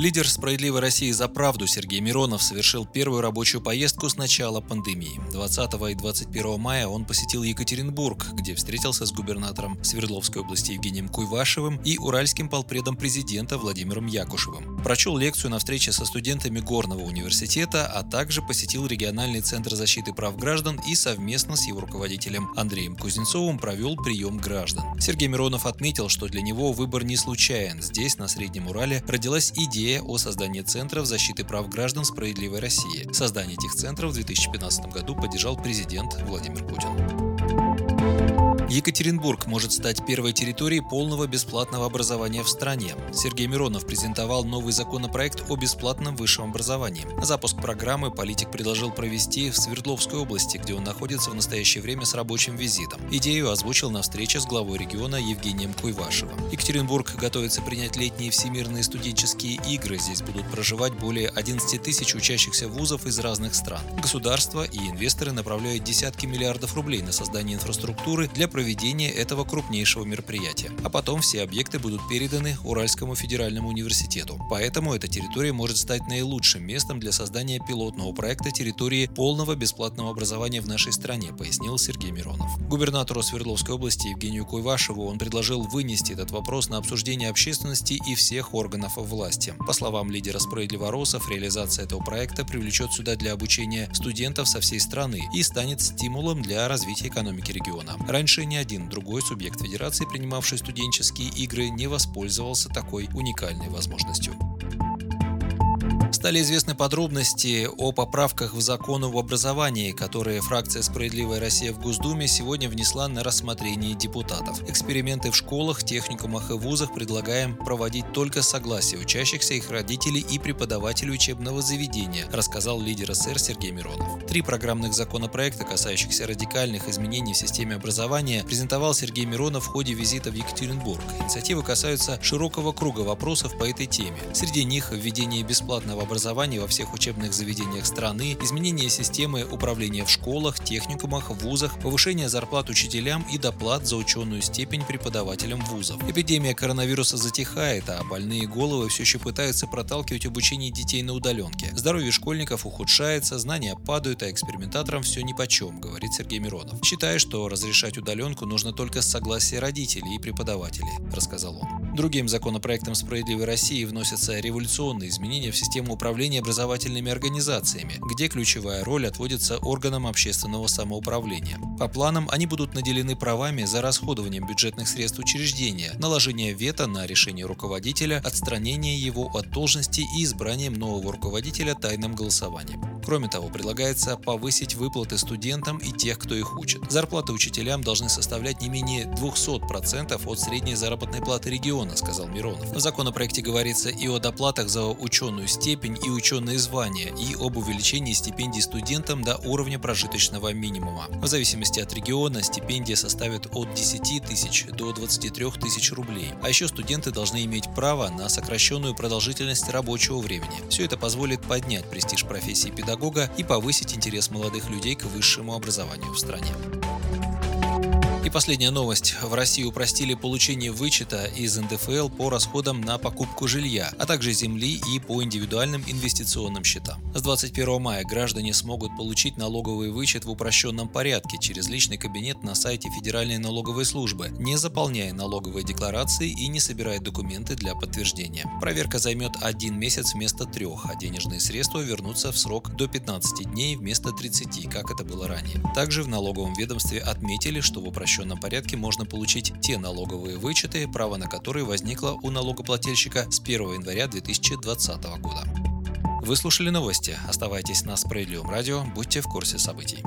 Лидер «Справедливой России за правду» Сергей Миронов совершил первую рабочую поездку с начала пандемии. 20 и 21 мая он посетил Екатеринбург, где встретился с губернатором Свердловской области Евгением Куйвашевым и уральским полпредом президента Владимиром Якушевым. Прочел лекцию на встрече со студентами Горного университета, а также посетил региональный центр защиты прав граждан и совместно с его руководителем Андреем Кузнецовым провел прием граждан. Сергей Миронов отметил, что для него выбор не случайен. Здесь, на Среднем Урале, родилась идея идея о создании Центров защиты прав граждан «Справедливой России». Создание этих центров в 2015 году поддержал президент Владимир Путин. Екатеринбург может стать первой территорией полного бесплатного образования в стране. Сергей Миронов презентовал новый законопроект о бесплатном высшем образовании. Запуск программы политик предложил провести в Свердловской области, где он находится в настоящее время с рабочим визитом. Идею озвучил на встрече с главой региона Евгением Куйвашевым. Екатеринбург готовится принять летние всемирные студенческие игры. Здесь будут проживать более 11 тысяч учащихся вузов из разных стран. Государство и инвесторы направляют десятки миллиардов рублей на создание инфраструктуры для проведения проведения этого крупнейшего мероприятия. А потом все объекты будут переданы Уральскому федеральному университету. Поэтому эта территория может стать наилучшим местом для создания пилотного проекта территории полного бесплатного образования в нашей стране, пояснил Сергей Миронов. Губернатору Свердловской области Евгению Куйвашеву он предложил вынести этот вопрос на обсуждение общественности и всех органов власти. По словам лидера справедливоросов, реализация этого проекта привлечет сюда для обучения студентов со всей страны и станет стимулом для развития экономики региона. Раньше ни один другой субъект федерации, принимавший студенческие игры, не воспользовался такой уникальной возможностью. Стали известны подробности о поправках в закон об образовании, которые фракция «Справедливая Россия» в Госдуме сегодня внесла на рассмотрение депутатов. Эксперименты в школах, техникумах и вузах предлагаем проводить только согласие учащихся, их родителей и преподавателей учебного заведения, рассказал лидер СССР Сергей Миронов. Три программных законопроекта, касающихся радикальных изменений в системе образования, презентовал Сергей Миронов в ходе визита в Екатеринбург. Инициативы касаются широкого круга вопросов по этой теме. Среди них введение бесплатного образования во всех учебных заведениях страны, изменение системы управления в школах, техникумах, вузах, повышение зарплат учителям и доплат за ученую степень преподавателям вузов. Эпидемия коронавируса затихает, а больные головы все еще пытаются проталкивать обучение детей на удаленке. Здоровье школьников ухудшается, знания падают, а экспериментаторам все нипочем, говорит Сергей Миронов. Считая, что разрешать удаленку нужно только с согласия родителей и преподавателей, рассказал он. Другим законопроектом «Справедливой России» вносятся революционные изменения в систему управления образовательными организациями, где ключевая роль отводится органам общественного самоуправления. По планам они будут наделены правами за расходованием бюджетных средств учреждения, наложение вето на решение руководителя, отстранение его от должности и избранием нового руководителя тайным голосованием. Кроме того, предлагается повысить выплаты студентам и тех, кто их учит. Зарплаты учителям должны составлять не менее 200% от средней заработной платы региона, сказал Миронов. В законопроекте говорится и о доплатах за ученую степень и ученые звания, и об увеличении стипендий студентам до уровня прожиточного минимума. В зависимости от региона стипендия составит от 10 тысяч до 23 тысяч рублей. А еще студенты должны иметь право на сокращенную продолжительность рабочего времени. Все это позволит поднять престиж профессии педагога педагога и повысить интерес молодых людей к высшему образованию в стране. И последняя новость. В России упростили получение вычета из НДФЛ по расходам на покупку жилья, а также земли и по индивидуальным инвестиционным счетам. С 21 мая граждане смогут получить налоговый вычет в упрощенном порядке через личный кабинет на сайте Федеральной налоговой службы, не заполняя налоговые декларации и не собирая документы для подтверждения. Проверка займет один месяц вместо трех, а денежные средства вернутся в срок до 15 дней вместо 30, как это было ранее. Также в налоговом ведомстве отметили, что в упрощенном упрощенном порядке можно получить те налоговые вычеты, право на которые возникло у налогоплательщика с 1 января 2020 года. Вы слушали новости. Оставайтесь на Справедливом радио, будьте в курсе событий.